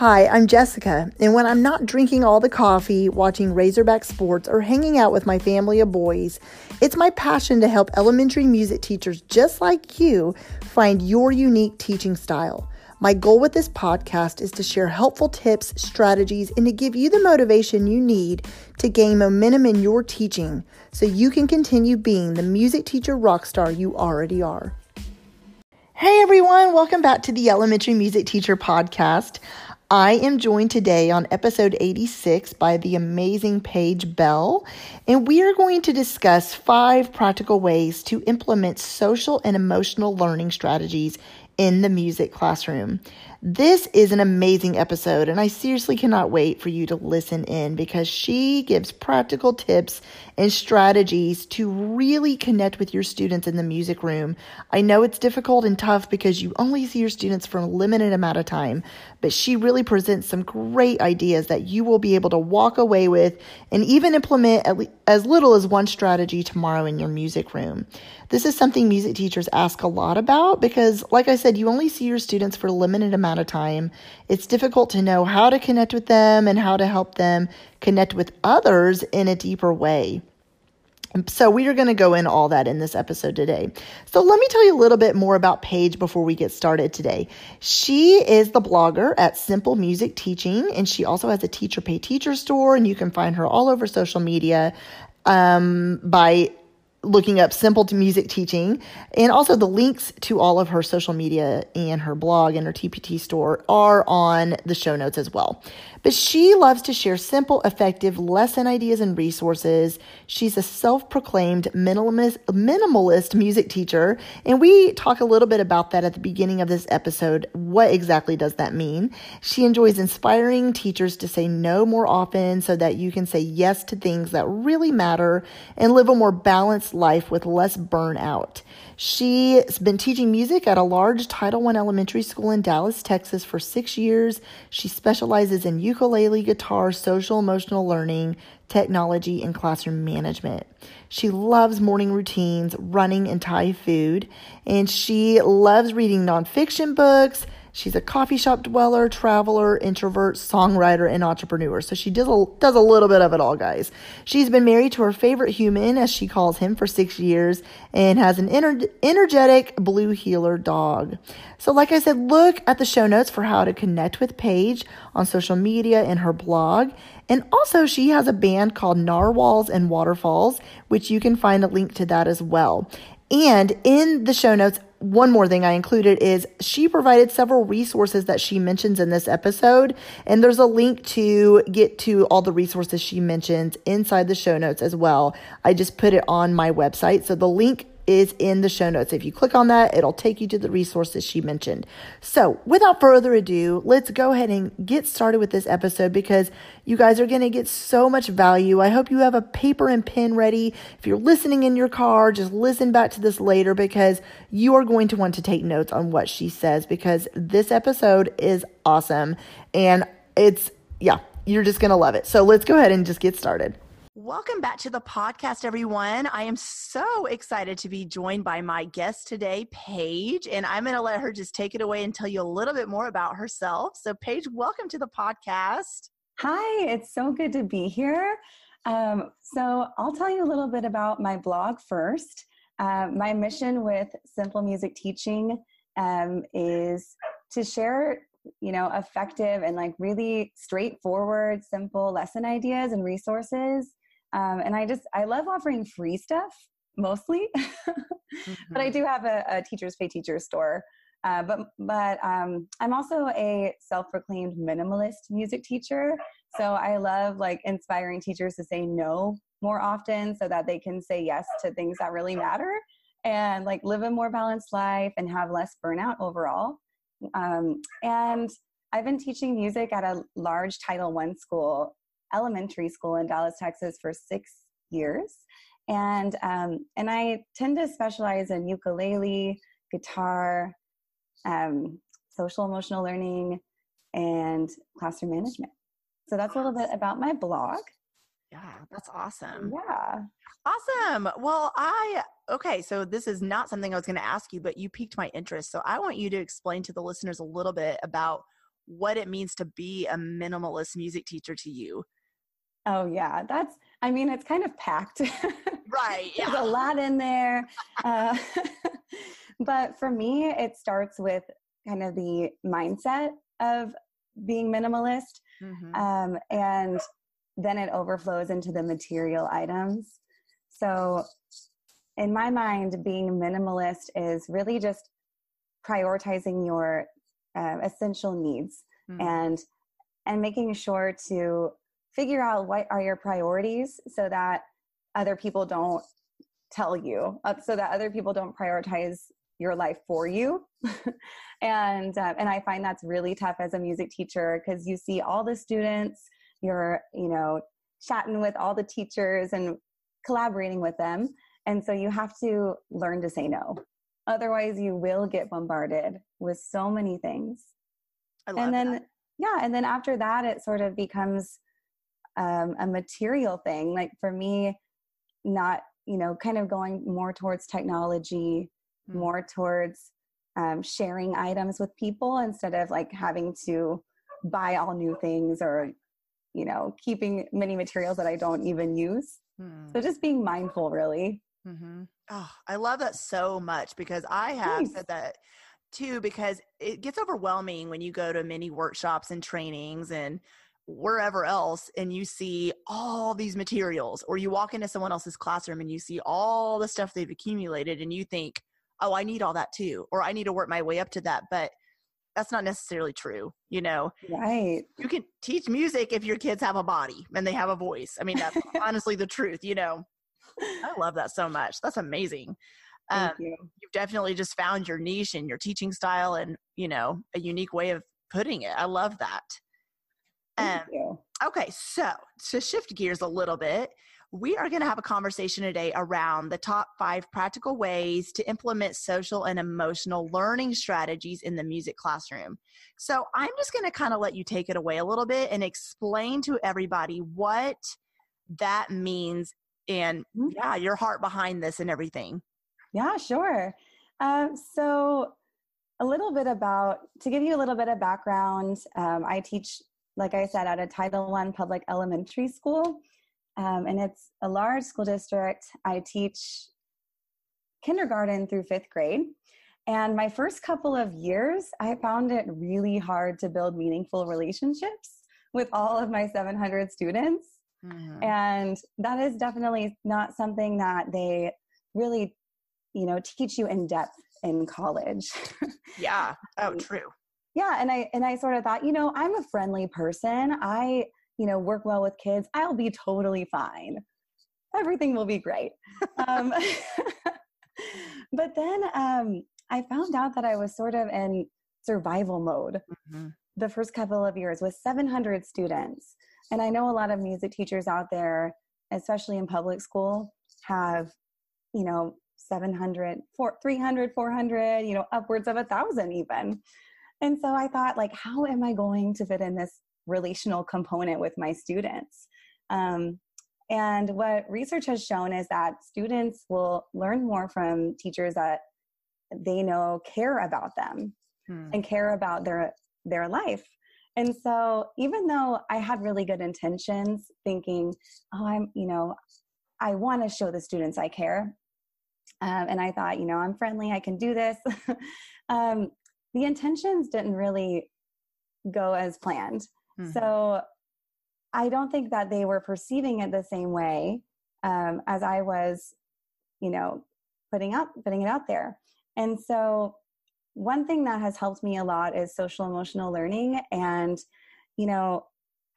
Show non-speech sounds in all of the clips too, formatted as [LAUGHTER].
Hi, I'm Jessica, and when I'm not drinking all the coffee, watching Razorback sports, or hanging out with my family of boys, it's my passion to help elementary music teachers just like you find your unique teaching style. My goal with this podcast is to share helpful tips, strategies, and to give you the motivation you need to gain momentum in your teaching so you can continue being the music teacher rock star you already are. Hey everyone, welcome back to the Elementary Music Teacher Podcast. I am joined today on episode 86 by the amazing Paige Bell, and we are going to discuss five practical ways to implement social and emotional learning strategies in the music classroom. This is an amazing episode, and I seriously cannot wait for you to listen in because she gives practical tips and strategies to really connect with your students in the music room. I know it's difficult and tough because you only see your students for a limited amount of time, but she really presents some great ideas that you will be able to walk away with and even implement as little as one strategy tomorrow in your music room. This is something music teachers ask a lot about because, like I said, you only see your students for a limited amount of time. It's difficult to know how to connect with them and how to help them connect with others in a deeper way. So, we are going to go in all that in this episode today. So, let me tell you a little bit more about Paige before we get started today. She is the blogger at Simple Music Teaching, and she also has a teacher pay teacher store, and you can find her all over social media um, by looking up simple to music teaching and also the links to all of her social media and her blog and her TPT store are on the show notes as well. But she loves to share simple, effective lesson ideas and resources. She's a self-proclaimed minimalist, minimalist music teacher, and we talk a little bit about that at the beginning of this episode. What exactly does that mean? She enjoys inspiring teachers to say no more often so that you can say yes to things that really matter and live a more balanced life with less burnout. She's been teaching music at a large Title I elementary school in Dallas, Texas for six years. She specializes in ukulele, guitar, social emotional learning, technology, and classroom management. She loves morning routines, running, and Thai food. And she loves reading nonfiction books She's a coffee shop dweller, traveler, introvert, songwriter, and entrepreneur. So she does a, does a little bit of it all, guys. She's been married to her favorite human, as she calls him, for six years and has an ener- energetic blue heeler dog. So, like I said, look at the show notes for how to connect with Paige on social media and her blog. And also, she has a band called Narwhals and Waterfalls, which you can find a link to that as well. And in the show notes, one more thing I included is she provided several resources that she mentions in this episode. And there's a link to get to all the resources she mentions inside the show notes as well. I just put it on my website. So the link is in the show notes. If you click on that, it'll take you to the resources she mentioned. So, without further ado, let's go ahead and get started with this episode because you guys are going to get so much value. I hope you have a paper and pen ready. If you're listening in your car, just listen back to this later because you are going to want to take notes on what she says because this episode is awesome and it's, yeah, you're just going to love it. So, let's go ahead and just get started. Welcome back to the podcast, everyone. I am so excited to be joined by my guest today, Paige, and I'm going to let her just take it away and tell you a little bit more about herself. So, Paige, welcome to the podcast. Hi, it's so good to be here. Um, so, I'll tell you a little bit about my blog first. Uh, my mission with Simple Music Teaching um, is to share you know effective and like really straightforward simple lesson ideas and resources um, and I just, I love offering free stuff mostly, mm-hmm. [LAUGHS] but I mm-hmm. do have a, a teachers pay teachers store. Uh, but but um, I'm also a self-proclaimed minimalist music teacher, so I love like inspiring teachers to say no more often, so that they can say yes to things that really matter, and like live a more balanced life and have less burnout overall. Um, and I've been teaching music at a large Title One school elementary school in Dallas, Texas for six years. And, um, and I tend to specialize in ukulele, guitar, um, social emotional learning, and classroom management. So that's a little bit about my blog. Yeah, that's awesome. Yeah. Awesome. Well, I, okay, so this is not something I was going to ask you, but you piqued my interest. So I want you to explain to the listeners a little bit about what it means to be a minimalist music teacher to you. Oh yeah, that's. I mean, it's kind of packed. [LAUGHS] Right. Yeah. There's a lot in there. Uh, [LAUGHS] but for me, it starts with kind of the mindset of being minimalist, mm-hmm. um, and then it overflows into the material items. So, in my mind, being minimalist is really just prioritizing your uh, essential needs mm-hmm. and and making sure to figure out what are your priorities so that other people don't tell you uh, so that other people don't prioritize your life for you. [LAUGHS] And uh, and i find that's really tough as a music teacher because you see all the students you're you know chatting with all the teachers and collaborating with them and so you have to learn to say no. Otherwise you will get bombarded with so many things. And then that. yeah and then after that it sort of becomes um, a material thing like for me not you know kind of going more towards technology mm. more towards um, sharing items with people instead of like having to buy all new things or you know keeping many materials that i don't even use mm. so just being mindful really mm-hmm. oh i love that so much because i have Thanks. said that too because it gets overwhelming when you go to many workshops and trainings and wherever else and you see all these materials or you walk into someone else's classroom and you see all the stuff they've accumulated and you think oh i need all that too or i need to work my way up to that but that's not necessarily true you know? Right. You can teach music if your kids have a body and they have a voice. I mean that's [LAUGHS] honestly the truth you know? I love that so much. That's amazing. Thank um, you. you've definitely just found your niche and your teaching style and you know a unique way of putting it. I love that um, okay, so to shift gears a little bit, we are going to have a conversation today around the top five practical ways to implement social and emotional learning strategies in the music classroom. So I'm just going to kind of let you take it away a little bit and explain to everybody what that means and mm-hmm. yeah, your heart behind this and everything. Yeah, sure. Um, so a little bit about to give you a little bit of background um, i teach like I said, at a Title I public elementary school. Um, and it's a large school district. I teach kindergarten through fifth grade. And my first couple of years, I found it really hard to build meaningful relationships with all of my 700 students. Mm-hmm. And that is definitely not something that they really, you know, teach you in depth in college. [LAUGHS] yeah. Oh, true yeah and i and i sort of thought you know i'm a friendly person. I you know work well with kids. I'll be totally fine. Everything will be great. Um, [LAUGHS] but then um, i found out that i was sort of in survival mode mm-hmm. the first couple of years with 700 students. And i know a lot of music teachers out there especially in public school have you know 700 4, 300 400 you know upwards of a thousand even and so I thought, like, how am I going to fit in this relational component with my students? Um, and what research has shown is that students will learn more from teachers that they know care about them hmm. and care about their their life. And so even though I had really good intentions, thinking, oh, I'm, you know, I want to show the students I care. Um, and I thought, you know, I'm friendly, I can do this. [LAUGHS] um, the intentions didn't really go as planned. Mm-hmm. So I don't think that they were perceiving it the same way um, as I was, you know, putting out putting it out there. And so one thing that has helped me a lot is social emotional learning, and you know,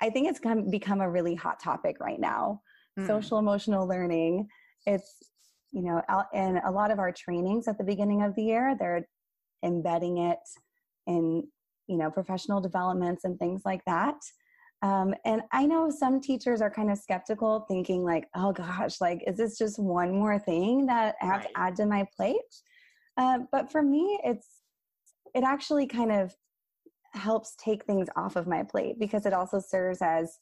I think it's come, become a really hot topic right now. Mm-hmm. Social emotional learning. It's you know, in a lot of our trainings at the beginning of the year, they're embedding it in you know professional developments and things like that. Um, and i know some teachers are kind of skeptical thinking like oh gosh like is this just one more thing that i have right. to add to my plate? Uh, but for me it's it actually kind of helps take things off of my plate because it also serves as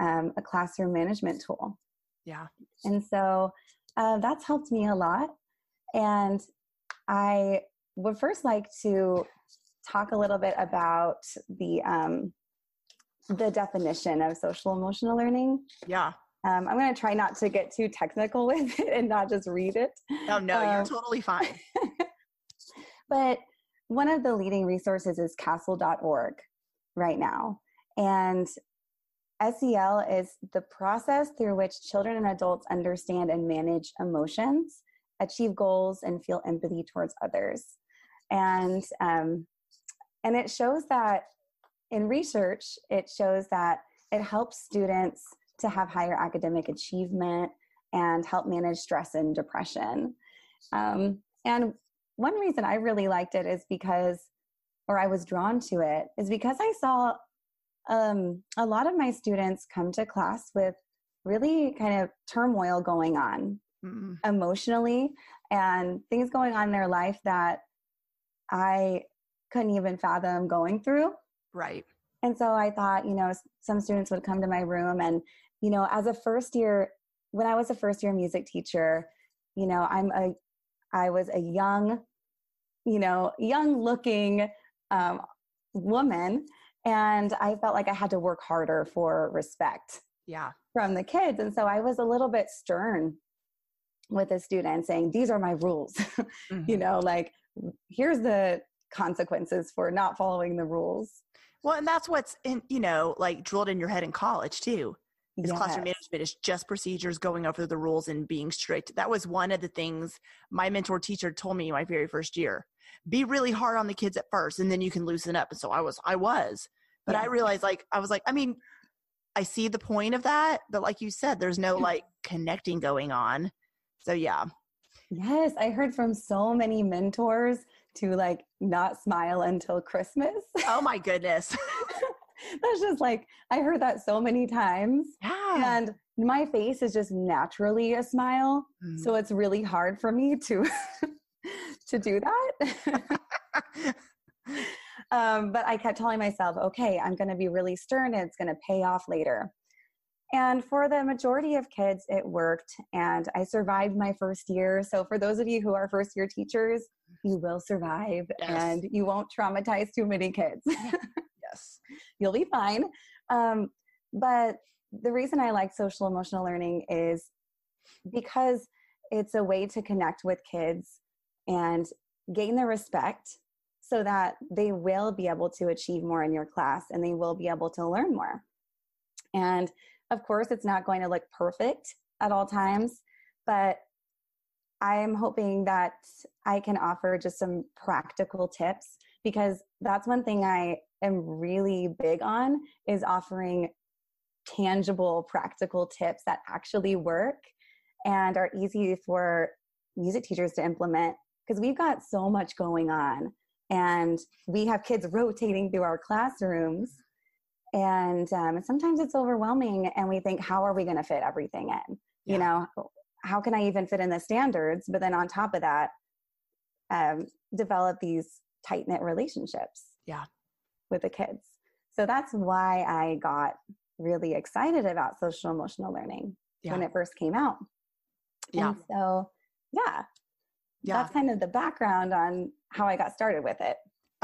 um, a classroom management tool. Yeah. And so uh, that's helped me a lot. And i would first like to talk a little bit about the um, the definition of social emotional learning. Yeah. Um, I'm going to try not to get too technical [LAUGHS] with it and not just read it. Oh, no, um, you're totally fine. [LAUGHS] but one of the leading resources is CASEL.org right now. And SEL is the process through which children and adults understand and manage emotions, achieve goals, and feel empathy towards others. And um, and it shows that in research, it shows that it helps students to have higher academic achievement and help manage stress and depression. Um, and one reason I really liked it is because, or I was drawn to it, is because I saw um, a lot of my students come to class with really kind of turmoil going on mm-hmm. emotionally and things going on in their life that I couldn't even fathom going through. Right. And so I thought, you know, some students would come to my room and, you know, as a first year, when I was a first year music teacher, you know, I'm a, I was a young, you know, young looking um, woman and I felt like I had to work harder for respect. Yeah. From the kids. And so I was a little bit stern with the students saying, these are my rules. [LAUGHS] Mm-hmm. you know, like here's the consequences for not following the rules. Well, and that's what's in, you know, like drilled in your head in college too. Is yes. classroom management is just procedures, going over the rules and being strict. That was one of the things my mentor teacher told me my very first year. Be really hard on the kids at first and then you can loosen up. And so I was, I was. But yeah. I realized like I was like, I mean, I see the point of that, but like you said, there's no like connecting going on. So yeah. Yes, I heard from so many mentors to like not smile until Christmas. Oh my [LAUGHS] goodness. That's just like I heard that so many times. Yeah. And my face is just naturally a smile. Mm. So it's really hard for me to [LAUGHS] to do that. [LAUGHS] um, but I kept telling myself, okay, I'm going to be really stern and it's going to pay off later. And for the majority of kids, it worked. And I survived my first year. So, for those of you who are first year teachers, you will survive yes. and you won't traumatize too many kids. [LAUGHS] [LAUGHS] yes. You'll be fine. Um, but the reason I like social emotional learning is because it's a way to connect with kids and gain their respect so that they will be able to achieve more in your class and they will be able to learn more. And of course, it's not going to look perfect at all times, but I'm hoping that I can offer just some practical tips because that's one thing I am really big on is offering tangible practical tips that actually work and are easy for music teachers to implement because we've got so much going on and we have kids rotating through our classrooms and um, sometimes it's overwhelming and we think how are we going to fit everything in yeah. you know how can i even fit in the standards but then on top of that um, develop these tight knit relationships yeah with the kids so that's why i got really excited about social emotional learning yeah. when it first came out yeah and so yeah yeah. that's kind of the background on how I got started with it.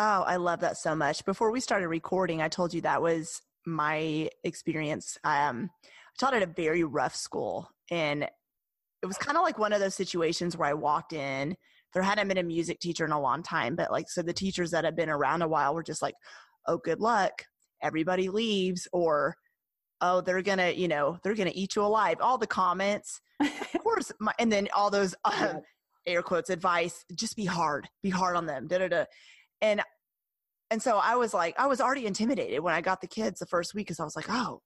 Oh, I love that so much. Before we started recording, I told you that was my experience. Um, I taught at a very rough school, and it was kind of like one of those situations where I walked in. There hadn't been a music teacher in a long time, but like, so the teachers that had been around a while were just like, oh, good luck. Everybody leaves, or oh, they're gonna, you know, they're gonna eat you alive. All the comments, of [LAUGHS] course, my, and then all those um, air quotes advice just be hard be hard on them da, da, da. And and so i was like i was already intimidated when i got the kids the first week because i was like oh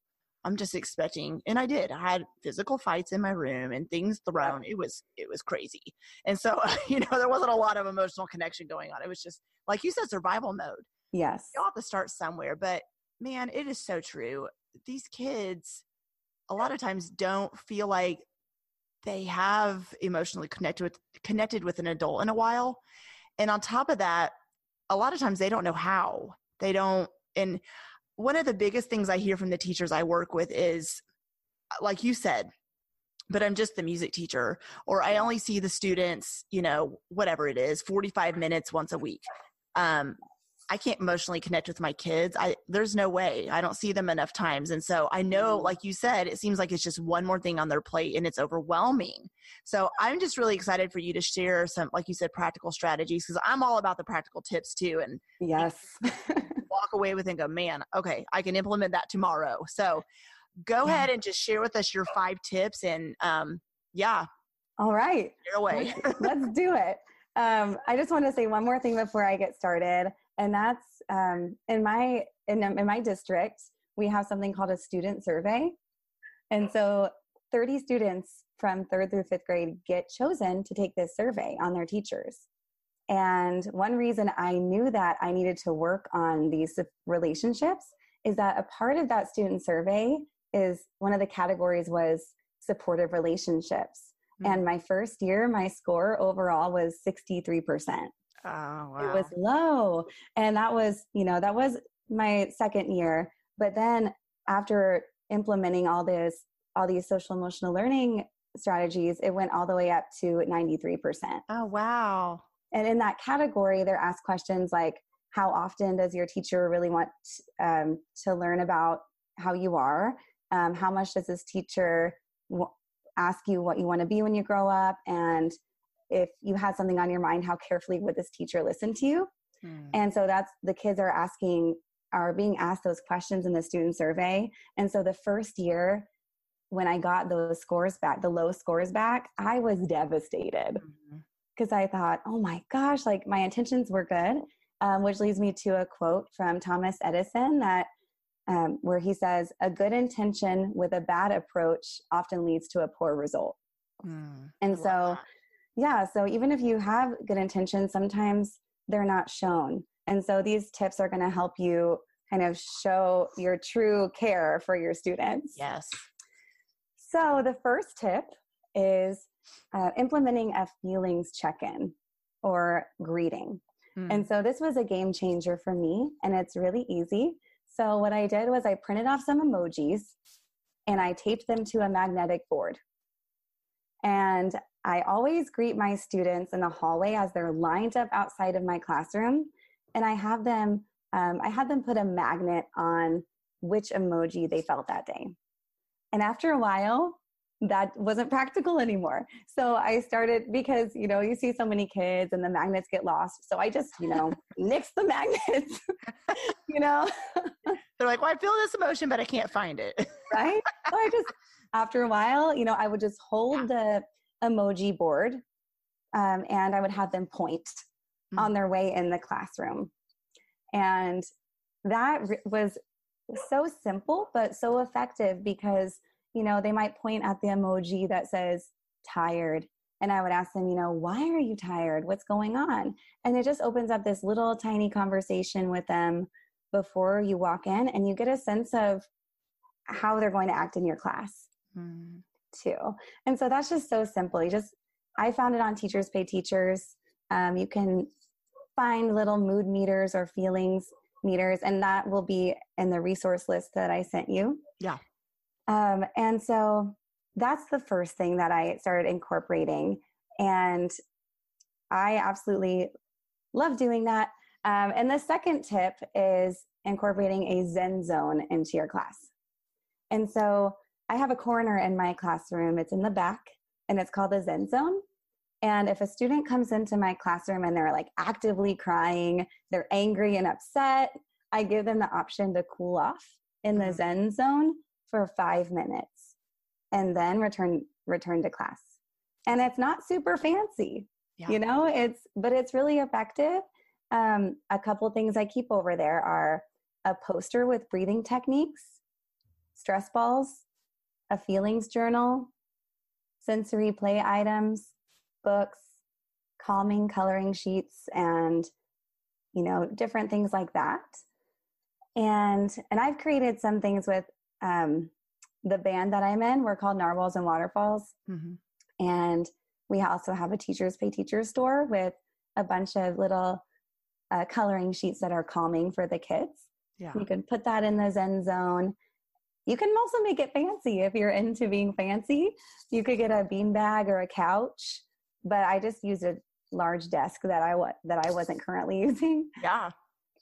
i'm just expecting and i did. I had physical fights in my room and things thrown. It was it was crazy. And so [LAUGHS] you know there wasn't a lot of emotional connection going on. It was just like you said survival mode. Yes. You have to start somewhere but man it is so true. These kids a lot of times don't feel like they have emotionally connected with connected with an adult in a while. And on top of that a lot of times they don't know how. They don't and one of the biggest things i hear from the teachers i work with is like you said but i'm just the music teacher or i only see the students you know whatever it is 45 minutes once a week. Um, I can't emotionally connect with my kids. I there's no way. I don't see them enough times. And so I know Mm-hmm. like you said, it seems like it's just one more thing on their plate and it's overwhelming. So I'm just really excited for you to share some like you said practical strategies cuz I'm all about the practical tips too and Yes. [LAUGHS] walk away with and go, "Man, okay, I can implement that tomorrow." So go Yeah. ahead and just share with us your five tips and um yeah, All right. share away. Let's [LAUGHS] do it. Um, I just want to say one more thing before I get started, and that's um, in my in, in my district we have something called a student survey, and so 30 students from third through fifth grade get chosen to take this survey on their teachers. And one reason I knew that I needed to work on these relationships is that a part of that student survey is one of the categories was supportive relationships. Mm. And my first year, my score overall was 63%. Oh, wow. It was low. And that was, you know, that was my second year. But then after implementing all this, all these social emotional learning strategies, it went all the way up to 93%. oh, wow. And in that category, they're asked questions like, how often does your teacher really want um, to learn about how you are? Um, how much does this teacher w- ask you what you want to be when you grow up? And if you had something on your mind, how carefully would this teacher listen to you? Hmm. And so that's the kids are asking, are being asked those questions in the student survey. And so the first year, when I got those scores back, the low scores back, I was devastated because I thought, oh my gosh, like my intentions were good. Um, which leads me to a quote from Thomas Edison that um, where he says, "A good intention with a bad approach often leads to a poor result." Hmm. And so, that. Yeah, so even if you have good intentions, sometimes they're not shown. And so these tips are going to help you kind of show your true care for your students. yes. So the first tip is uh, implementing a feelings check-in or greeting. Hmm. And so this was a game changer for me, and it's really easy. So what I did was I printed off some emojis and I taped them to a magnetic board. And I always greet my students in the hallway as they're lined up outside of my classroom, and I have them. Um, I had them put a magnet on which emoji they felt that day. And after a while, that wasn't practical anymore. So I started because, you know, you see so many kids and the magnets get lost. So I just, you know, [LAUGHS] nix the magnets, [LAUGHS] you know, [LAUGHS] They're like, well, I feel this emotion, but I can't find it. right? So I just, after a while, you know, I would just hold the emoji board um, and I would have them point Mm. on their way in the classroom. And that re- was so simple, but so effective because, you know, they might point at the emoji that says tired. And I would ask them, you know, why are you tired? What's going on? And it just opens up this little tiny conversation with them before you walk in, and you get a sense of how they're going to act in your class Hmm. Too. And so that's just so simple. You just, I found it on Teachers Pay Teachers. Um, you can find little mood meters or feelings meters, and that will be in the resource list that I sent you. Yeah. Um, and so that's the first thing that I started incorporating. And I absolutely love doing that. Um, and the second tip is incorporating a Zen zone into your class. And so I have a corner in my classroom, it's in the back, and it's called the Zen zone. And if a student comes into my classroom and they're like actively crying, they're angry and upset, I give them the option to cool off in the Mhm. Zen zone for five minutes and then return return to class. And it's not super fancy, Yeah. you know, it's but it's really effective. Um, a couple things I keep over there are a poster with breathing techniques, stress balls, a feelings journal, sensory play items, books, calming coloring sheets, and you know different things like that. And and I've created some things with um, the band that I'm in. We're called Narwhals and Waterfalls, Mhm. and we also have a teachers pay teachers store with a bunch of little uh, coloring sheets that are calming for the kids. Yeah. You can put that in the Zen zone. You can also make it fancy if you're into being fancy. You could get a beanbag or a couch, but I just used a large desk that I wa- that I wasn't currently [LAUGHS] using. Yeah.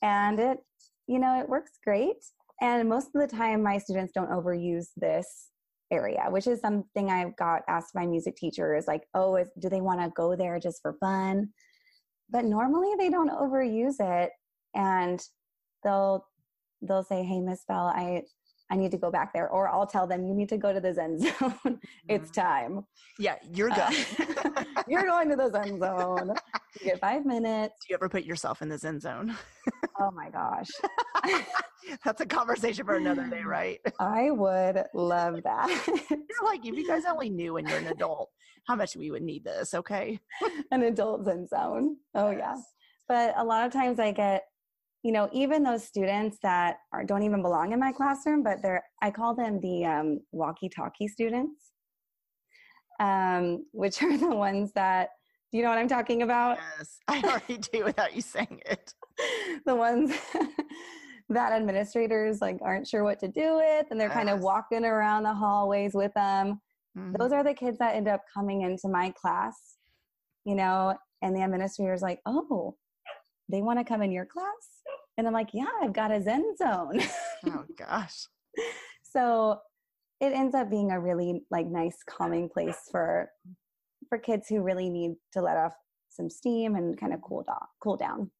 and it, you know, it works great. And most of the time, my students don't overuse this area, which is something I've got asked my music teachers like, oh, is, do they want to go there just for fun? But normally they don't overuse it and they'll they'll say, Hey, Miss Bell, I I need to go back there. Or I'll tell them, you need to go to the Zen [LAUGHS] zone. it's mm-hmm. time. Yeah, you're going. Uh, [LAUGHS] you're going to the Zen zone. You get five minutes. Do you ever put yourself in the Zen zone? oh my gosh. [LAUGHS] That's a conversation for another day, right? I would love that. you're like, if you guys only knew when you're an adult how much we would need this, okay? an adult Zen zone. Oh, yes. yeah. But a lot of times I get you know, even those students that are, don't even belong in my classroom, but they're, I call them the um, walkie-talkie students, um, which [LAUGHS] are the ones that, do you know what I'm talking about? Yes, I already do without you saying it. [LAUGHS] the ones [LAUGHS] that administrators like aren't sure what to do with, and they're yes. kind of walking around the hallways with them. Mm-hmm. Those are the kids that end up coming into my class, you know, and the administrator's like, oh, they want to come in your class? And I'm like, yeah, I've got a Zen zone. oh [LAUGHS] gosh. so it ends up being a really like nice calming place for for kids who really need to let off some steam and kind of cool down cool down.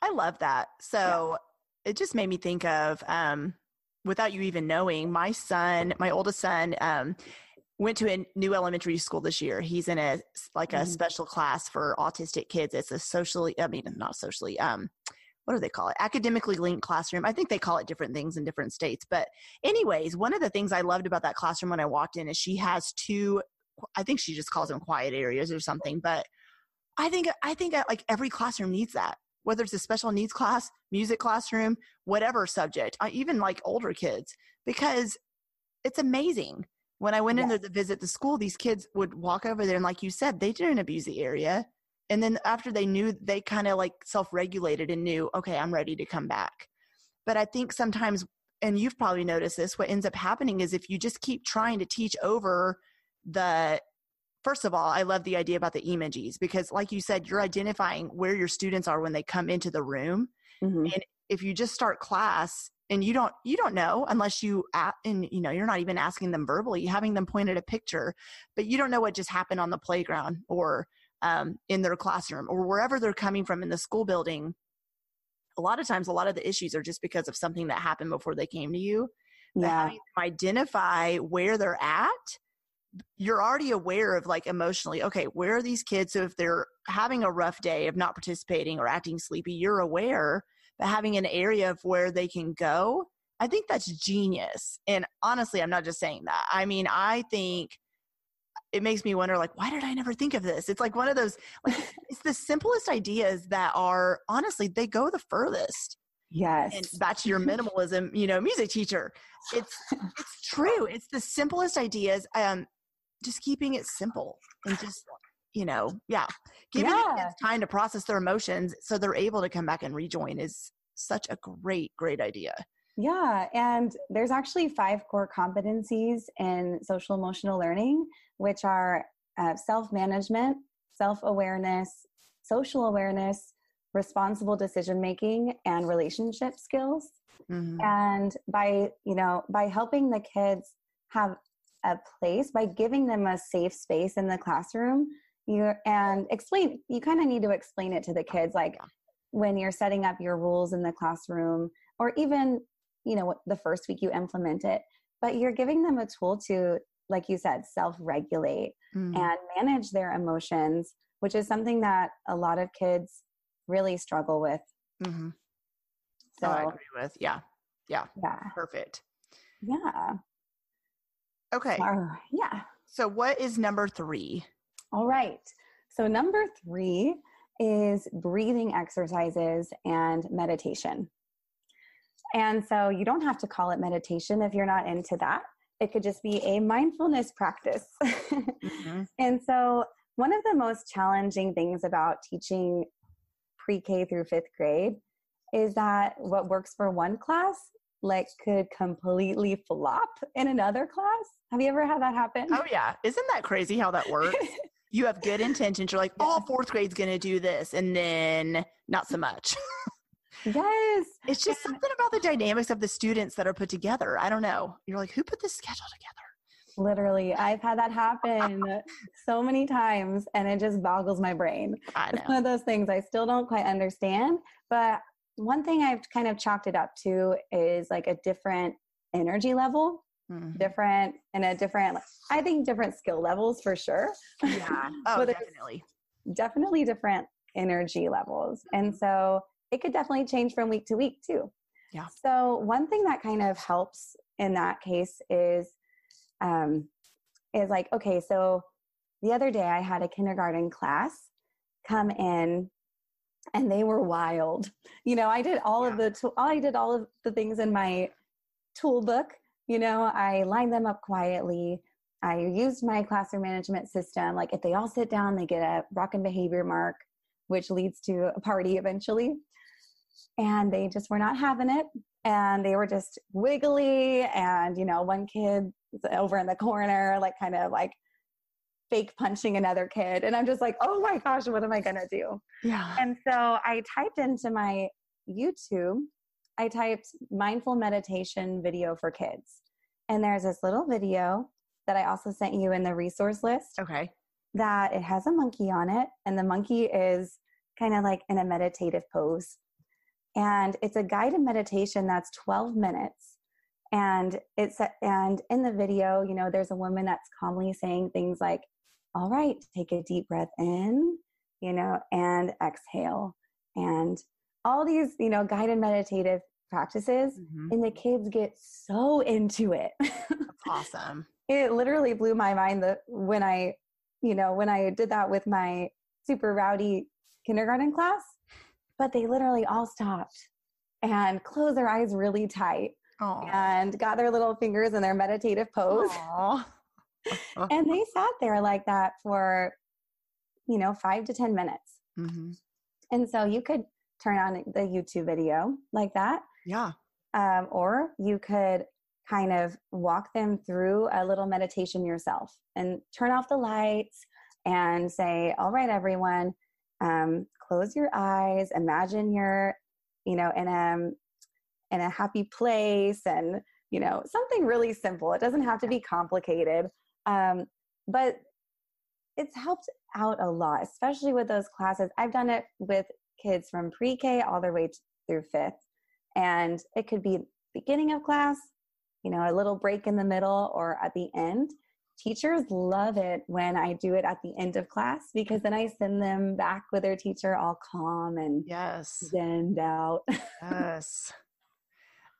I love that. So yeah. it just made me think of um without you even knowing, my son, my oldest son, um, went to a new elementary school this year. He's in a like a mm-hmm. special class for autistic kids. It's a socially, I mean, not socially, um, what do they call it? Academically linked classroom. I think they call it different things in different states. But, anyways, one of the things I loved about that classroom when I walked in is she has two, I think she just calls them quiet areas or something. But I think, I think like every classroom needs that, whether it's a special needs class, music classroom, whatever subject, uh, even like older kids, because it's amazing. When I went yes. in there to visit the school, these kids would walk over there and, like you said, they didn't abuse the area and then after they knew they kind of like self-regulated and knew okay i'm ready to come back but i think sometimes and you've probably noticed this what ends up happening is if you just keep trying to teach over the first of all i love the idea about the emojis because like you said you're identifying where your students are when they come into the room mm-hmm. and if you just start class and you don't you don't know unless you at, and you know you're not even asking them verbally having them point at a picture but you don't know what just happened on the playground or um, in their classroom or wherever they're coming from in the school building a lot of times a lot of the issues are just because of something that happened before they came to you yeah. identify where they're at you're already aware of like emotionally okay where are these kids so if they're having a rough day of not participating or acting sleepy you're aware but having an area of where they can go i think that's genius. And honestly i'm not just saying that. I mean i think it makes me wonder like why did i never think of this? It's like one of those like [LAUGHS] it's the simplest ideas that are honestly they go the furthest. Yes and back to your [LAUGHS] minimalism you know music teacher. It's it's true. It's the simplest ideas um just keeping it simple and just you know yeah giving yeah. kids time to process their emotions so they're able to come back and rejoin is such a great great idea yeah, and there's actually five core competencies in social emotional learning, which are uh, self management, self awareness, social awareness, responsible decision making, and relationship skills. Mm-hmm. And by you know by helping the kids have a place by giving them a safe space in the classroom you and explain you kind of need to explain it to the kids like when you're setting up your rules in the classroom or even you know the first week you implement it but you're giving them a tool to like you said self-regulate mm-hmm. and manage their emotions which is something that a lot of kids really struggle with. Mm-hmm. so oh, i agree with yeah yeah yeah. perfect. Yeah. Okay. Uh, yeah. So what is number three all right so number three is breathing exercises and meditation and so you don't have to call it meditation if you're not into that. It could just be a mindfulness practice. [LAUGHS] mm-hmm. And so, one of the most challenging things about teaching pre K through fifth grade is that what works for one class like could completely flop in another class. Have you ever had that happen? Oh yeah. Isn't that crazy how that [LAUGHS] works? You have good intentions. You're like, oh, fourth grade's gonna do this, and then not so much. [LAUGHS] Yes. It's just something about the dynamics of the students that are put together. I don't know. You're like, who put this schedule together? Literally, I've had that happen [LAUGHS] so many times and it just boggles my brain. I It's one of those things I still don't quite understand. But one thing I've kind of chalked it up to is like a different energy level, Mhm. different and a different, I think different skill levels for sure. Yeah. [LAUGHS] Oh, definitely. definitely different energy levels. And so it could definitely change from week to week too. Yeah. So one thing that kind of helps in that case is um is like, okay, so the other day I had a kindergarten class come in and they were wild. You know, I did all of the tool I did all of the things in my tool book. You know, I lined them up quietly. I used my classroom management system. Like if they all sit down, they get a rock and behavior mark, which leads to a party eventually. And they just were not having it. And they were just wiggly. And, you know, one kid over in the corner, like kind of like fake punching another kid. And I'm just like, oh my gosh, what am I going to do? Yeah. And so I typed into my YouTube, I typed mindful meditation video for kids. And there's this little video that I also sent you in the resource list Okay. that it has a monkey on it. And the monkey is kind of like in a meditative pose. And it's a guided meditation that's 12 minutes. And it's and in the video, you know, there's a woman that's calmly saying things like, all right, take a deep breath in, you know, and exhale. And all these, you know, guided meditative practices. Mhm. And the kids get so into it. [LAUGHS] That's awesome. it literally blew my mind that when I, you know, when I did that with my super rowdy kindergarten class, but they literally all stopped and closed their eyes really tight Oh. and got their little fingers in their meditative pose. [LAUGHS] And they sat there like that for, you know, five to 10 minutes. hmm And so you could turn on the YouTube video like that, Yeah. um, or you could kind of walk them through a little meditation yourself and turn off the lights and say, All right, everyone, um, close your eyes, imagine you're, you know, in a in a happy place and you know something really simple. It doesn't have to be complicated. Um, but it's helped out a lot especially with those classes. I've done it with kids from pre-k all the way through fifth and it could be beginning of class you know a little break in the middle or at the end teachers love it when i do it at the end of class because then i send them back with their teacher all calm and Yes. out Yes. [LAUGHS]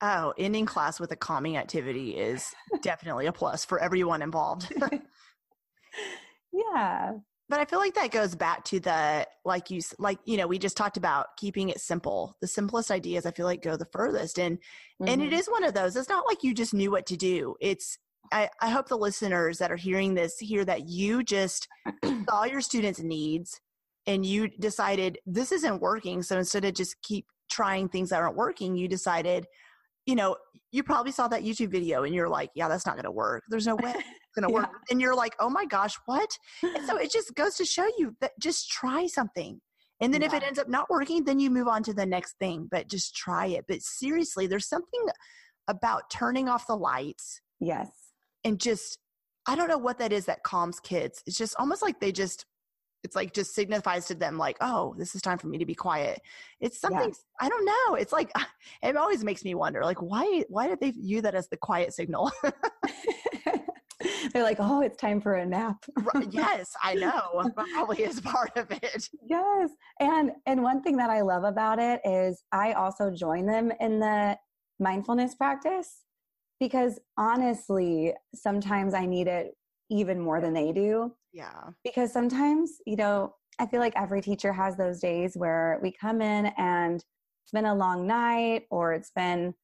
Oh, ending class with a calming activity is definitely a plus for everyone involved. [LAUGHS] [LAUGHS] yeah but I feel like that goes back to the like you like you know we just talked about keeping it simple. The simplest ideas I feel like go the furthest, and and it Mhm. is one of those. It's not like you just knew what to do. It's I, I hope the listeners that are hearing this hear that you just [CLEARS THROAT] saw your students' needs and you decided this isn't working. So instead of just keep trying things that aren't working, you decided, you know, you probably saw that YouTube video and you're like, yeah, that's not going to work. There's no way [LAUGHS] it's going to Yeah. work. And you're like, oh my gosh, what? And so [LAUGHS] it just goes to show you that just try something. And then if it ends up not working, then you move on to the next thing, but just try it. But seriously, there's something about turning off the lights yes and just, I don't know what that is that calms kids. It's just almost like they just, it's like just signifies to them like, oh, this is time for me to be quiet. It's something I don't know. It's like [LAUGHS] it always makes me wonder, like why why did they view that as the quiet signal? [LAUGHS] they're like oh it's time for a nap [LAUGHS] yes, I know. Probably is part of it. yes and and one thing that i love about it is i also join them in the mindfulness practice because honestly sometimes i need it even more than they do Yeah. because sometimes you know i feel like every teacher has those days where we come in and it's been a long night or it's been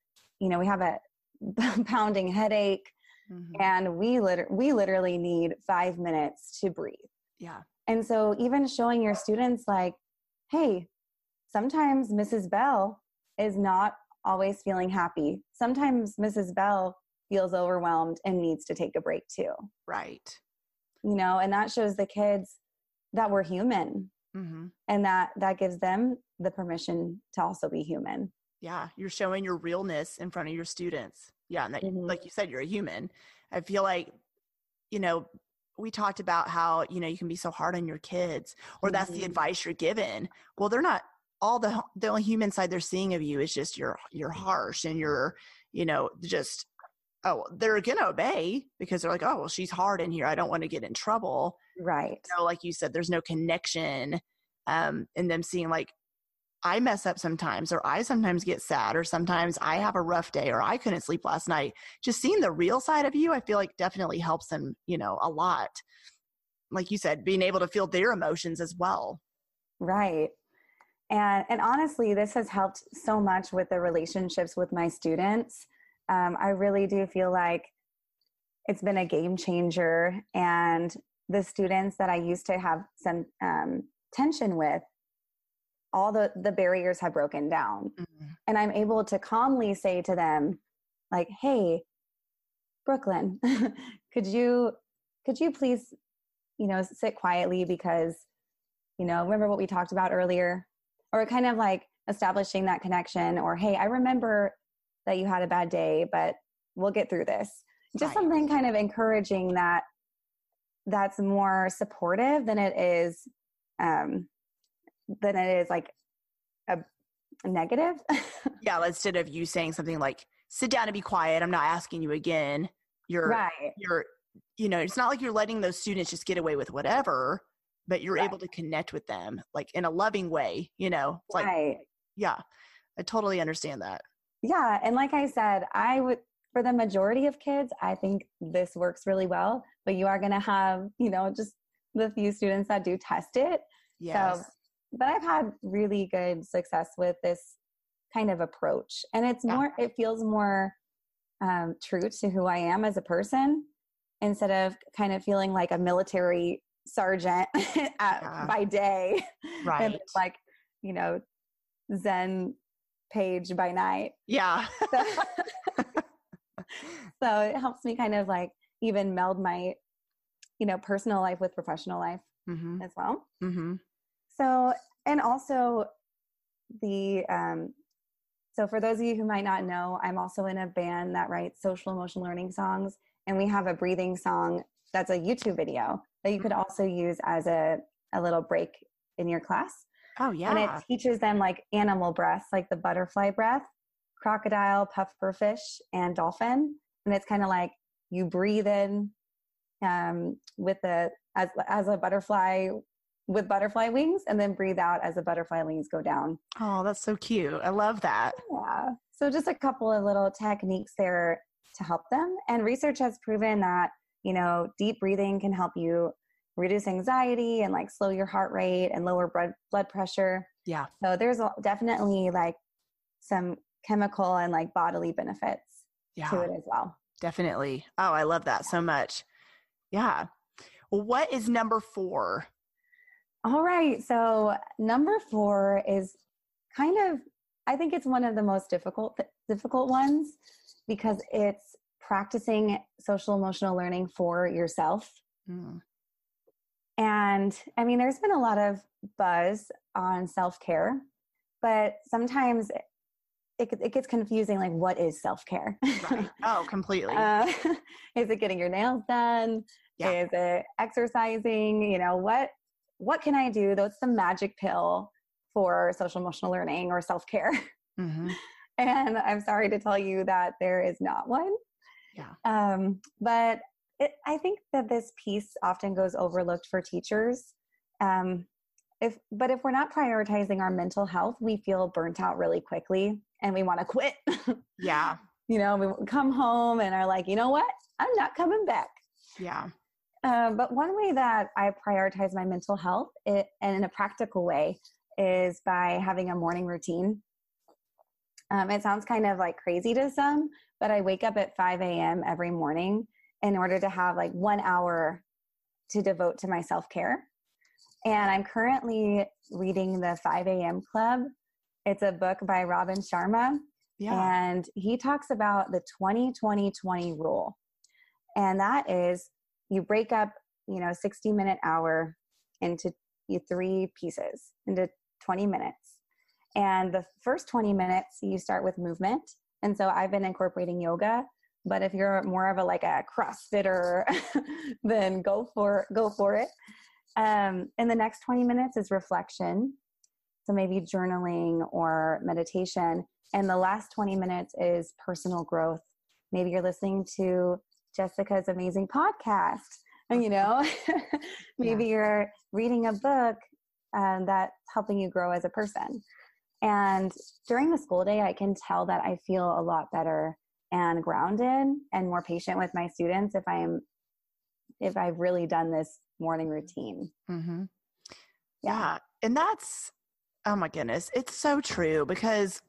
you know we have a [LAUGHS] pounding headache Mhm. and we liter- we literally need 5 minutes to breathe Yeah. and so even showing your students like hey sometimes mrs bell is not always feeling happy sometimes mrs bell feels overwhelmed and needs to take a break too Right. You know and that shows the kids that we're human mm-hmm. and that that gives them the permission to also be human yeah you're showing your realness in front of your students yeah and that, mm-hmm. like you said you're a human i feel like you know we talked about how you know you can be so hard on your kids or that's mm-hmm. the advice you're given well they're not all the the only human side they're seeing of you is just you're you're harsh and you're you know just oh they're gonna obey because they're like oh well she's hard in here. I don't want to get in trouble. Right. So like you said there's no connection um in them seeing like i mess up sometimes or i sometimes get sad or sometimes i have a rough day or i couldn't sleep last night. Just seeing the real side of you i feel like definitely helps them you know a lot. Like you said being able to feel their emotions as well. Right. And and honestly this has helped so much with the relationships with my students um, i really do feel like it's been a game changer and the students that i used to have some um, tension with all the the barriers have broken down mm-hmm. and i'm able to calmly say to them like hey brooklyn [LAUGHS] could you could you please you know sit quietly because you know remember what we talked about earlier or kind of like establishing that connection or hey i remember that you had a bad day but we'll get through this just right. something kind of encouraging that that's more supportive than it is um than it is like a, a negative [LAUGHS] yeah instead of you saying something like sit down and be quiet i'm not asking you again you're right you're you know it's not like you're letting those students just get away with whatever but you're right. able to connect with them like in a loving way you know like right. yeah i totally understand that yeah and like i said i would for the majority of kids i think this works really well but you are going to have you know just the few students that do test it yes. so but i've had really good success with this kind of approach and it's yeah. more it feels more um, true to who i am as a person instead of kind of feeling like a military sergeant [LAUGHS] at, yeah. by day [LAUGHS] right and like you know zen Paige by night yeah [LAUGHS] so, [LAUGHS] so it helps me kind of like even meld my you know personal life with professional life mm-hmm. as well mm-hmm. so and also the um so for those of you who might not know i'm also in a band that writes social emotional learning songs and we have a breathing song that's a youtube video that you could mm-hmm. also use as a, a little break in your class. Oh, yeah. And it teaches them like animal breaths, like the butterfly breath, crocodile, pufferfish, and dolphin. And it's kind of like you breathe in um, with the as as a butterfly with butterfly wings, and then breathe out as the butterfly wings go down. Oh, that's so cute! I love that. Yeah. So just a couple of little techniques there to help them, and research has proven that you know, deep breathing can help you reduce anxiety and like slow your heart rate and lower blood blood pressure. Yeah. So there's definitely like some chemical and like bodily benefits yeah. to it as well. Definitely. Oh, I love that so much. Yeah. Well, what is number 4? All right. So number 4 is kind of I think it's one of the most difficult difficult ones because it's practicing social emotional learning for yourself. Mm. And I mean, there's been a lot of buzz on self care, but sometimes it, it gets confusing like, what is self care? Right. [LAUGHS] Oh, completely. uh, [LAUGHS] is it getting your nails done? Yeah. Is it exercising? You know, what, what can I do? That's the magic pill for social emotional learning or self care. Mm-hmm. [LAUGHS] And I'm sorry to tell you that there is not one. Yeah. Um, but it, I think that this piece often goes overlooked for teachers. Um, if, but if we're not prioritizing our mental health, we feel burnt out really quickly and we want to quit. [LAUGHS] yeah. You know, we come home and are like, you know what? I'm not coming back. Yeah. Uh, but one way that I prioritize my mental health, it, and in a practical way, is by having a morning routine. Um, it sounds kind of like crazy to some, but I wake up at 5 a.m. every morning in order to have like one hour to devote to my self care. And I'm currently reading the 5 a.m. Club. It's a book by Robin Sharma. Yeah. And he talks about the 20 20 20 rule. And that is you break up, you know, 60 minute hour into you three pieces into 20 minutes. And the first 20 minutes, you start with movement. And so I've been incorporating yoga. But if you're more of a like a CrossFitter, [LAUGHS] then go for go for it. Um, and the next 20 minutes is reflection. So maybe journaling or meditation. And the last 20 minutes is personal growth. Maybe you're listening to Jessica's amazing podcast. You know, [LAUGHS] maybe yeah. you're reading a book um, that's helping you grow as a person. And during the school day, I can tell that I feel a lot better and grounded and more patient with my students if I'm if I've really done this morning routine. Mm-hmm. Yeah. yeah. And that's, oh my goodness, it's so true because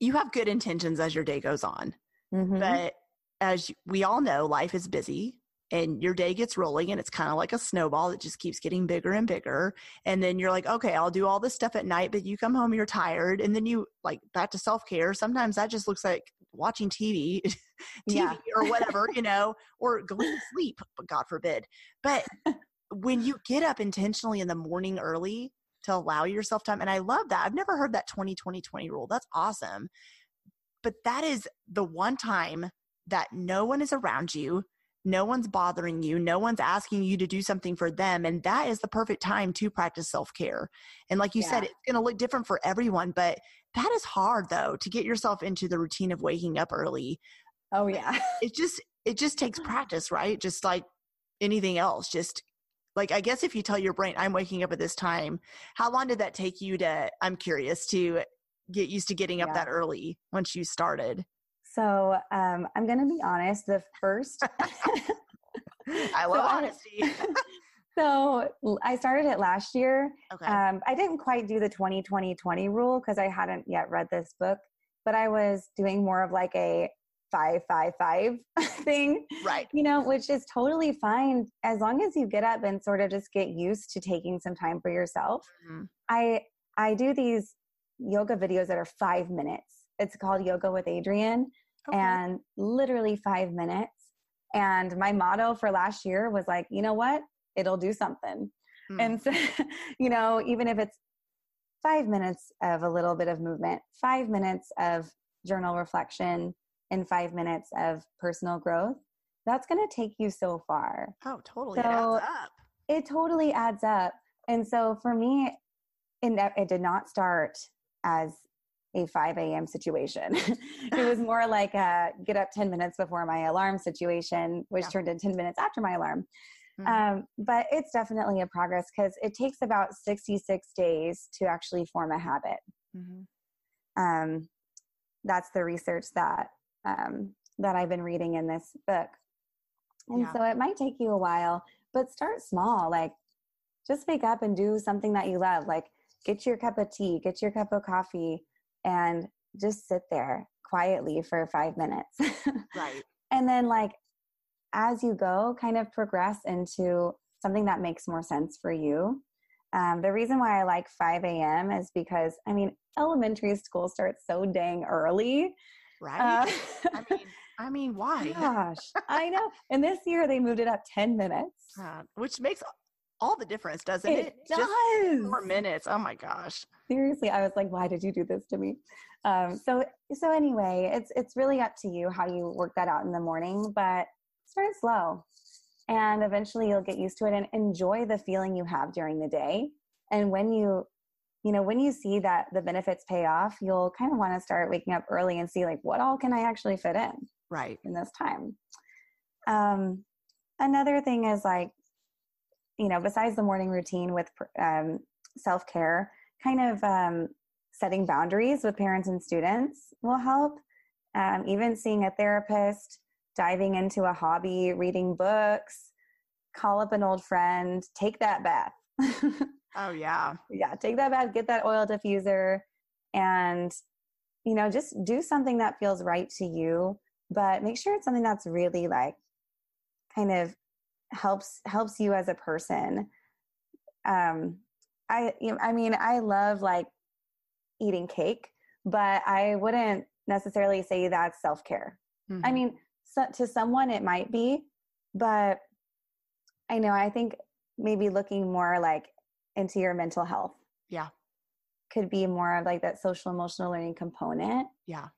you have good intentions as your day goes on. Mm-hmm. But as we all know, life is busy and your day gets rolling and it's kind of like a snowball that just keeps getting bigger and bigger and then you're like okay i'll do all this stuff at night but you come home you're tired and then you like back to self-care sometimes that just looks like watching tv tv [LAUGHS] yeah. or whatever you know or going to sleep but god forbid but [LAUGHS] when you get up intentionally in the morning early to allow yourself time and i love that i've never heard that 20 20 20 rule that's awesome but that is the one time that no one is around you no one's bothering you. No one's asking you to do something for them. And that is the perfect time to practice self care. And like you yeah. said, it's going to look different for everyone, but that is hard though to get yourself into the routine of waking up early. Oh, yeah. [LAUGHS] It just, it just takes practice, right? Just like anything else. Just like, I guess if you tell your brain, I'm waking up at this time, how long did that take you to, I'm curious, to get used to getting up yeah. that early once you started? So um, I'm going to be honest. The first, [LAUGHS] I [LAUGHS] love [LAUGHS] so honesty. so I started it last year. Okay. Um, I didn't quite do the 20 20 20 rule because I hadn't yet read this book, but I was doing more of like a five five five thing right you know which is totally fine as long as you get up and sort of just get used to taking some time for yourself mm-hmm. i i do these yoga videos that are five minutes it's called yoga with adriene okay. and literally five minutes. And my motto for last year was like, you know what? It'll do something. Hmm. And so, [LAUGHS] you know, even if it's five minutes of a little bit of movement, five minutes of journal reflection, and five minutes of personal growth, that's going to take you so far. Oh, totally. So it adds up. It totally adds up. And so for me, it, it did not start as a 5 a.m. situation. [LAUGHS] it was more like a get up 10 minutes before my alarm situation, which yeah. turned into 10 minutes after my alarm. Mm-hmm. Um, but it's definitely a progress because it takes about 66 days to actually form a habit. Mm-hmm. Um, that's the research that um, that I've been reading in this book. And yeah. so it might take you a while, but start small. Like just wake up and do something that you love. Like get your cup of tea, get your cup of coffee, and just sit there quietly for five minutes. [LAUGHS] right. And then, like, as you go, kind of progress into something that makes more sense for you. Um, the reason why I like 5 a.m. is because, I mean, elementary school starts so dang early. Right. Uh, I mean, I mean, [LAUGHS] why? Gosh, I know. And this year they moved it up 10 minutes. Uh, which makes all the difference, doesn't it? It does. Just four minutes. Oh my gosh. Seriously, I was like, why did you do this to me? Um, so so anyway, it's it's really up to you how you work that out in the morning, but start slow. And eventually you'll get used to it and enjoy the feeling you have during the day. And when you you know, when you see that the benefits pay off, you'll kind of want to start waking up early and see like what all can I actually fit in right in this time. Um, another thing is like you know, besides the morning routine with um, self care, kind of um, setting boundaries with parents and students will help. Um, even seeing a therapist, diving into a hobby, reading books, call up an old friend, take that bath. [LAUGHS] oh, yeah. Yeah, take that bath, get that oil diffuser, and, you know, just do something that feels right to you, but make sure it's something that's really like kind of helps helps you as a person um i i mean i love like eating cake but i wouldn't necessarily say that's self-care mm-hmm. i mean so, to someone it might be but i know i think maybe looking more like into your mental health. Yeah. Could be more of like that social emotional learning component. Yeah.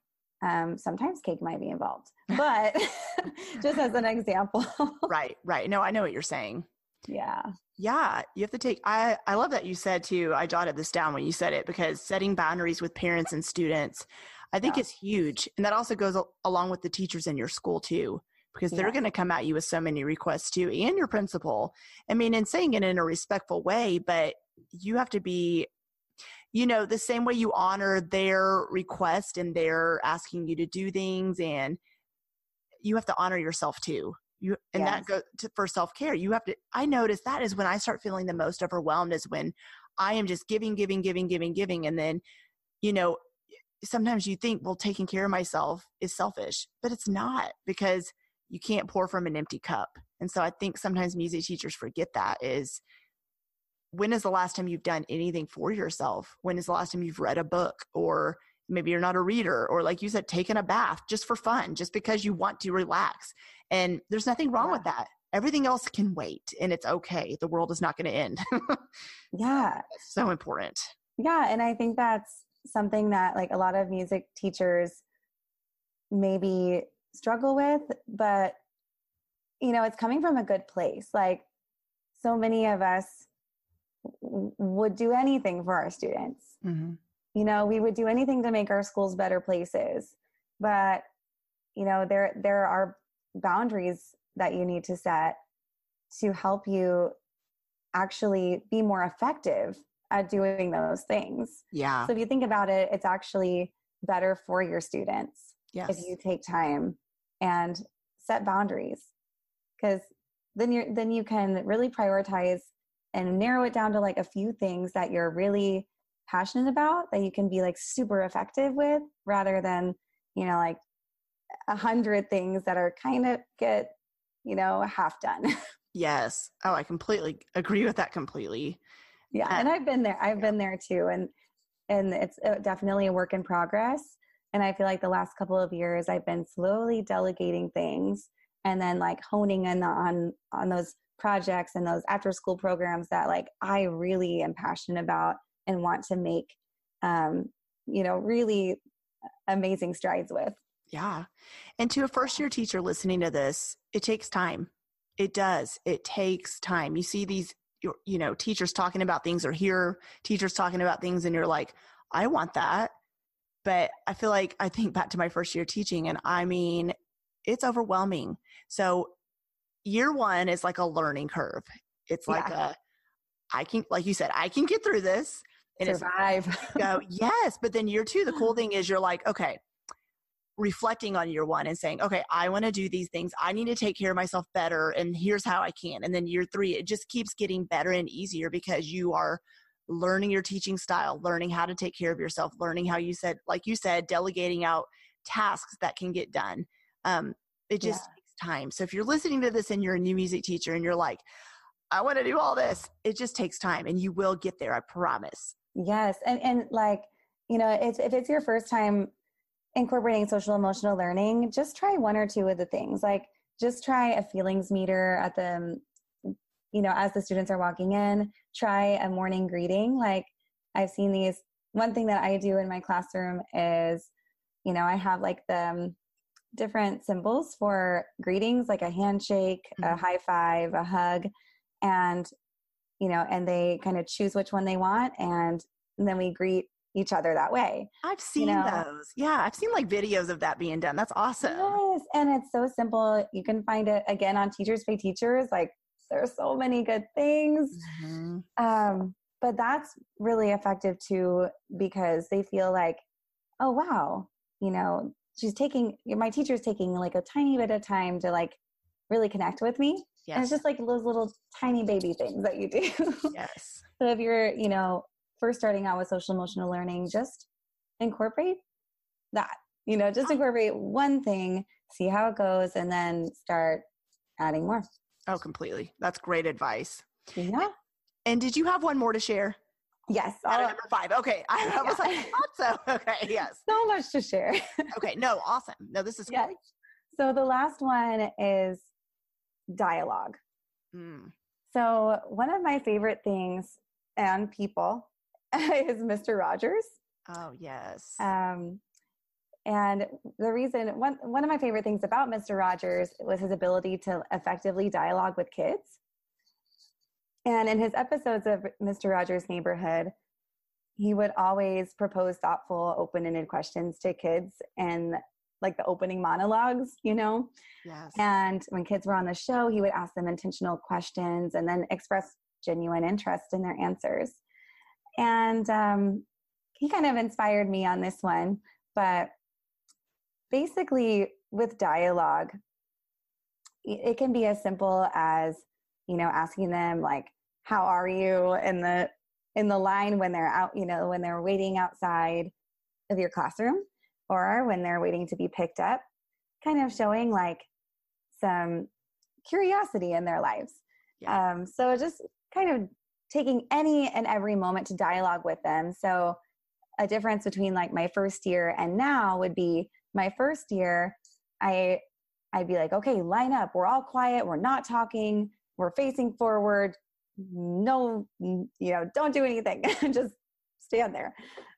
Um, sometimes cake might be involved, but [LAUGHS] just as an example. [LAUGHS] right, right. No, I know what you're saying. Yeah. Yeah, you have to take I I love that you said too. I jotted this down when you said it because setting boundaries with parents and students I think yeah. is huge. And that also goes along with the teachers in your school too because they're yeah. going to come at you with so many requests too and your principal. I mean, and saying it in a respectful way, but you have to be you know the same way you honor their request and they're asking you to do things and you have to honor yourself too you and yes. that goes to, for self-care you have to i notice that is when i start feeling the most overwhelmed is when i am just giving giving giving giving giving and then you know sometimes you think well taking care of myself is selfish but it's not because you can't pour from an empty cup and so i think sometimes music teachers forget that is when is the last time you've done anything for yourself? When is the last time you've read a book or maybe you're not a reader or like you said taking a bath just for fun just because you want to relax. And there's nothing wrong yeah. with that. Everything else can wait and it's okay. The world is not going to end. [LAUGHS] Yeah. It's so important. Yeah and i think that's something that like a lot of music teachers maybe struggle with but you know it's coming from a good place. Like so many of us would do anything for our students. Mm-hmm. You know we would do anything to make our schools better places but you know there there are boundaries that you need to set to help you actually be more effective at doing those things. Yeah. So if you think about it it's actually better for your students yes. if you take time and set boundaries because then you're then you can really prioritize and narrow it down to like a few things that you're really passionate about that you can be like super effective with rather than you know like a hundred things that are kind of get you know half done. [LAUGHS] Yes. Oh i completely agree with that completely. Yeah and i've been there i've yeah. been there too and and it's uh, definitely a work in progress and i feel like the last couple of years i've been slowly delegating things and then like honing in on on those projects and those after school programs that like i really am passionate about and want to make um, you know really amazing strides with. Yeah. And to a first year teacher listening to this it takes time. It does. It takes time. You see these you know teachers talking about things or hear teachers talking about things and you're like i want that. But i feel like i think back to my first year teaching and i mean it's overwhelming. So year one is like a learning curve it's like yeah. a i can like you said i can get through this and survive. go, [LAUGHS] yes. But then year two, the cool [LAUGHS] thing is you're like, okay, reflecting on year one and saying, okay, I want to do these things. I need to take care of myself better. And here's how I can. And then year three, it just keeps getting better and easier because you are learning your teaching style, learning how to take care of yourself, learning how you said, like you said, delegating out tasks that can get done. Um, it just yeah. Time. So if you're listening to this and you're a new music teacher and you're like, I want to do all this, it just takes time and you will get there, I promise. Yes, and and like you know, it's, if it's your first time incorporating social emotional learning, just try one or two of the things. Like just try a feelings meter at the you know as the students are walking in. Try a morning greeting. Like I've seen these. One thing that I do in my classroom is, you know, I have like the um, different symbols for greetings, like a handshake, mm-hmm. a high five, a hug, and you know, and they kind of choose which one they want, and, and then we greet each other that way. I've seen you know? those. Yeah, I've seen like videos of that being done. That's awesome. Yes, and it's so simple. You can find it again on Teachers Pay Teachers. Like there's so many good things. Mm-hmm. Um, but that's really effective too because they feel like, oh wow, you know, she's taking my teacher's taking like a tiny bit of time to like really connect with me. Yes. And it's just like those little tiny baby things that you do. [LAUGHS] Yes. so if you're, you know, first starting out with social emotional learning, just incorporate that. You know, just incorporate one thing, see how it goes, and then start adding more. Oh, completely. That's great advice. Yeah. And did you have one more to share? Yes. number five. Okay. I, [LAUGHS] I was like, I thought so. [LAUGHS] Okay. Yes. So much to share. [LAUGHS] okay. No, awesome. No, this is yes. great. So the last one is dialogue. Mm. So, one of my favorite things and people is Mr. Rogers. Oh, yes. Um, and the reason, one, one of my favorite things about Mr. Rogers was his ability to effectively dialogue with kids. And in his episodes of Mr. Rogers' Neighborhood, he would always propose thoughtful, open ended questions to kids and like the opening monologues, you know? Yes. And when kids were on the show, he would ask them intentional questions and then express genuine interest in their answers. And um, he kind of inspired me on this one. But basically, with dialogue, it can be as simple as, you know, asking them, like, how are you? in the in the line when they're out you know when they're waiting outside of your classroom or when they're waiting to be picked up kind of showing like some curiosity in their lives. Yeah. um, so just kind of taking any and every moment to dialogue with them. So a difference between like my first year and now would be my first year i i'd be like okay line up. We're all quiet. We're not talking we're facing forward no, you know, don't do anything, [LAUGHS] just stand there.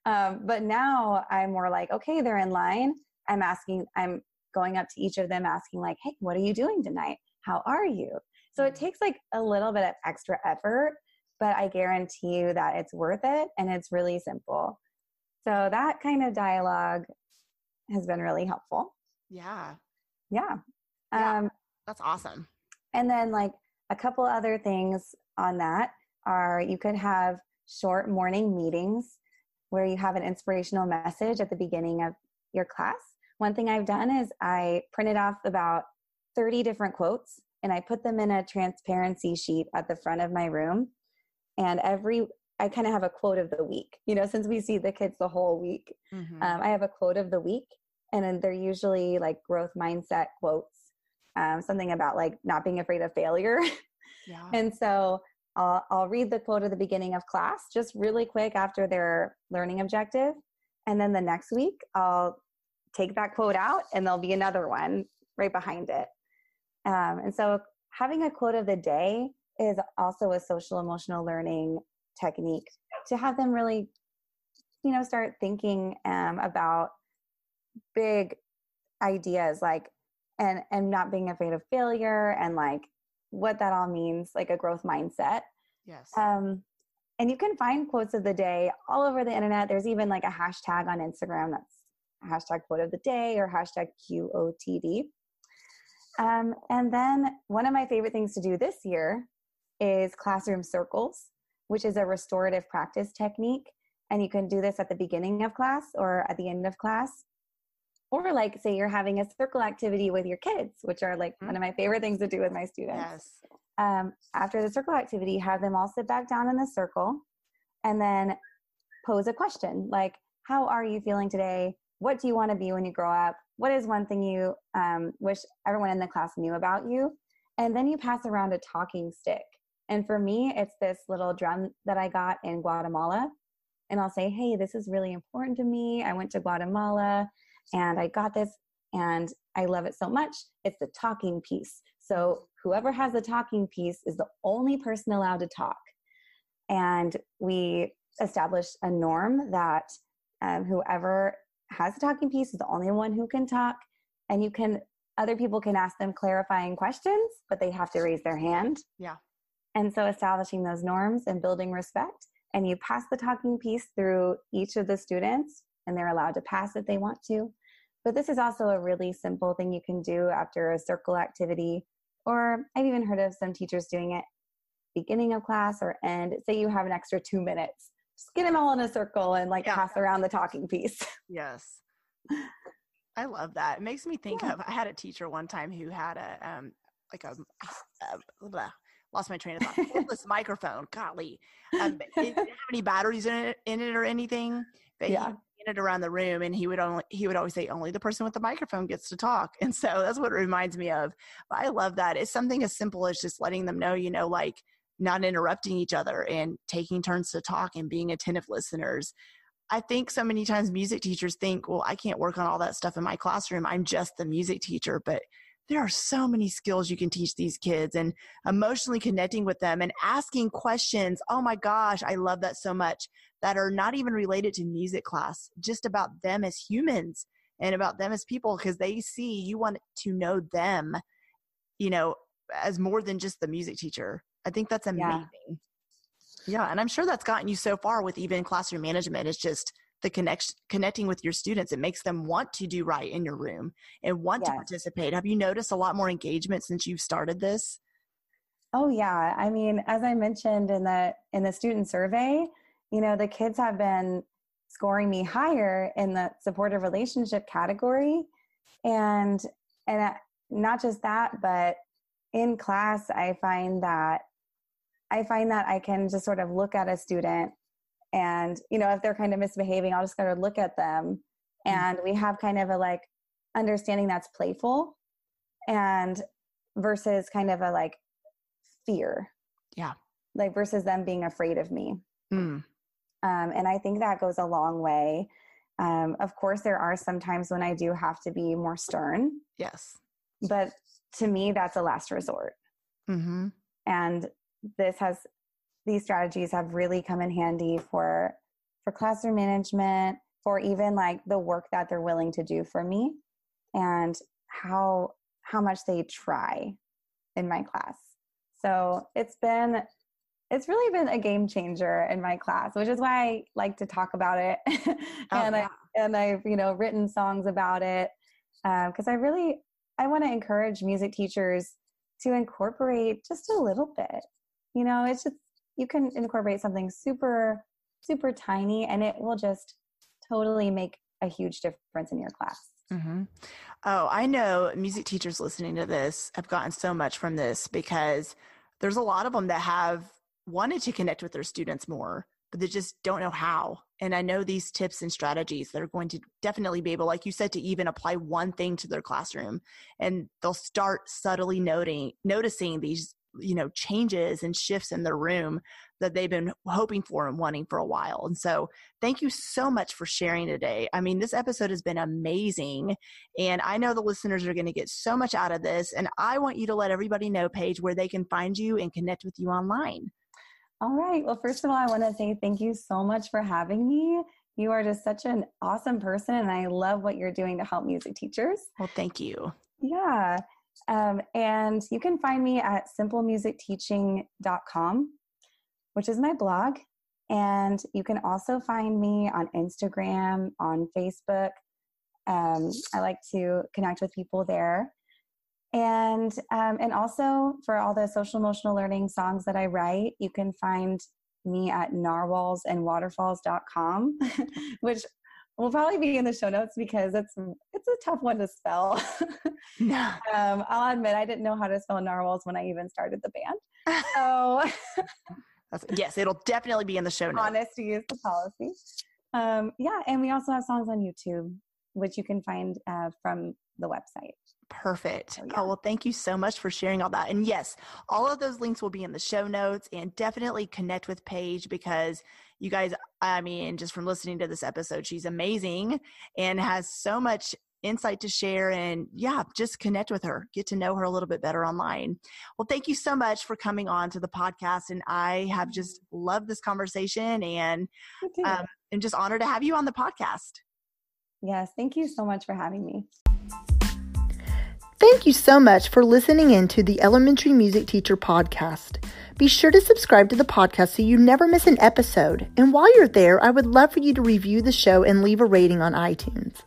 Um, but now I'm more like, okay, they're in line. I'm asking, I'm going up to each of them asking, like, hey, what are you doing tonight? How are you? So it takes like a little bit of extra effort, but I guarantee you that it's worth it and it's really simple. So that kind of dialogue has been really helpful. Yeah. Yeah. yeah um, that's awesome. And then like a couple other things on that are you could have short morning meetings where you have an inspirational message at the beginning of your class. One thing I've done is I printed off about 30 different quotes and I put them in a transparency sheet at the front of my room. And every, I kind of have a quote of the week, you know, since we see the kids the whole week. Mm-hmm. Um, I have a quote of the week, and then they're usually like growth mindset quotes, um, something about like not being afraid of failure. [LAUGHS] Yeah. And so I'll, I'll read the quote at the beginning of class, just really quick after their learning objective. And then the next week, I'll take that quote out and there'll be another one right behind it. Um, and so having a quote of the day is also a social emotional learning technique to have them really, you know, start thinking um, about big ideas like and and not being afraid of failure and like what that all means, like a growth mindset. Yes. Um, and you can find quotes of the day all over the internet. There's even like a hashtag on Instagram that's hashtag quote of the day or hashtag QOTD. Um, and then one of my favorite things to do this year is classroom circles, which is a restorative practice technique. And you can do this at the beginning of class or at the end of class or like say you're having a circle activity with your kids which are like mm-hmm. one of my favorite things to do with my students. Yes. um, after the circle activity have them all sit back down in the circle and then pose a question like how are you feeling today? What do you want to be when you grow up? What is one thing you um, wish everyone in the class knew about you? And then you pass around a talking stick. And for me it's this little drum that i got in guatemala and i'll say hey this is really important to me. I went to guatemala and I got this and I love it so much. It's the talking piece. So whoever has the talking piece is the only person allowed to talk. And we established a norm that um, whoever has the talking piece is the only one who can talk. And you can, other people can ask them clarifying questions, but they have to raise their hand. Yeah. And so establishing those norms and building respect. And you pass the talking piece through each of the students and they're allowed to pass if they want to. But this is also a really simple thing you can do after a circle activity, or I've even heard of some teachers doing it beginning of class or end. Say you have an extra two minutes, just get them all in a circle and like yeah. pass around the talking piece. [LAUGHS] Yes. I love that. It makes me think yeah. of I had a teacher one time who had a um like a, a blah, lost my train of thought. [LAUGHS] this microphone, golly, um, it didn't have any batteries in it, in it or anything. But yeah it around the room and he would only he would always say only the person with the microphone gets to talk. [LAUGHS] And so that's what it reminds me of. But i love that. It's something as simple as just letting them know you know like not interrupting each other and taking turns to talk and being attentive listeners. I think so many times music teachers think well i can't work on all that stuff in my classroom. I'm just the music teacher. But there are so many skills you can teach these kids and emotionally connecting with them and asking questions. Oh my gosh, I love that so much that are not even related to music class, just about them as humans and about them as people because they see you want to know them, you know, as more than just the music teacher. I think that's amazing. Yeah. yeah and I'm sure that's gotten you so far with even classroom management. It's just the connection connecting with your students it makes them want to do right in your room and want to participate have you noticed a lot more engagement since you've started this oh yeah i mean as i mentioned in the in the student survey you know the kids have been scoring me higher in the supportive relationship category. And and not just that but in class i find that i find that i can just sort of look at a student and you know if they're kind of misbehaving i'll just kind of look at them. Mm. and we have kind of a like understanding that's playful and versus kind of a like fear. Yeah. Like versus them being afraid of me. Mm. Um, and i think that goes a long way. Um, of course there are some times when i do have to be more stern. Yes. But to me that's a last resort. Mm-hmm. and this has these strategies have really come in handy for for classroom management for even like the work that they're willing to do for me and how how much they try in my class. So it's been it's really been a game changer in my class which is why i like to talk about it [LAUGHS] oh, and yeah. i and i've you know written songs about it because um, i really i want to encourage music teachers to incorporate just a little bit you know it's just you can incorporate something super super tiny and it will just totally make a huge difference in your class mm-hmm. oh i know music teachers listening to this have gotten so much from this because there's a lot of them that have wanted to connect with their students more but they just don't know how. And i know these tips and strategies that are going to definitely be able like you said to even apply one thing to their classroom. And they'll start subtly noting noticing these you know changes and shifts in their room that they've been hoping for and wanting for a while. And so thank you so much for sharing today. I mean this episode has been amazing and i know the listeners are going to get so much out of this and i want you to let everybody know paige where they can find you and connect with you online all right well first of all i want to say thank you so much for having me you are just such an awesome person and i love what you're doing to help music teachers well thank you yeah um, and you can find me at simplemusicteaching.com, which is my blog. And you can also find me on Instagram, on Facebook. Um, I like to connect with people there. And um, and also for all the social emotional learning songs that I write, you can find me at narwhalsandwaterfalls.com, [LAUGHS] which will probably be in the show notes because it's it's a tough one to spell. Yeah. [LAUGHS] um, I'll admit I didn't know how to spell narwhals when I even started the band. So [LAUGHS] yes, it'll definitely be in the show notes. Honesty is the policy. Um, yeah, and we also have songs on YouTube, which you can find uh, from the website. Perfect. Oh, yeah. oh, well, thank you so much for sharing all that. And yes, all of those links will be in the show notes and definitely connect with Paige because you guys, I mean, just from listening to this episode, she's amazing and has so much insight to share and yeah just connect with her get to know her a little bit better online well thank you so much for coming on to the podcast and i have just loved this conversation and um, i'm just honored to have you on the podcast yes thank you so much for having me Thank you so much for listening in to the Elementary Music Teacher Podcast. Be sure to subscribe to the podcast so you never miss an episode. And while you're there, I would love for you to review the show and leave a rating on iTunes.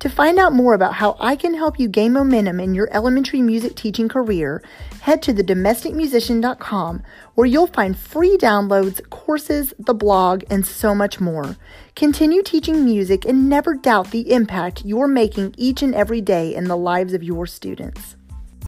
To find out more about how I can help you gain momentum in your elementary music teaching career, head to thedomesticmusician.com where you'll find free downloads, courses, the blog, and so much more. Continue teaching music and never doubt the impact you're making each and every day in the lives of your students.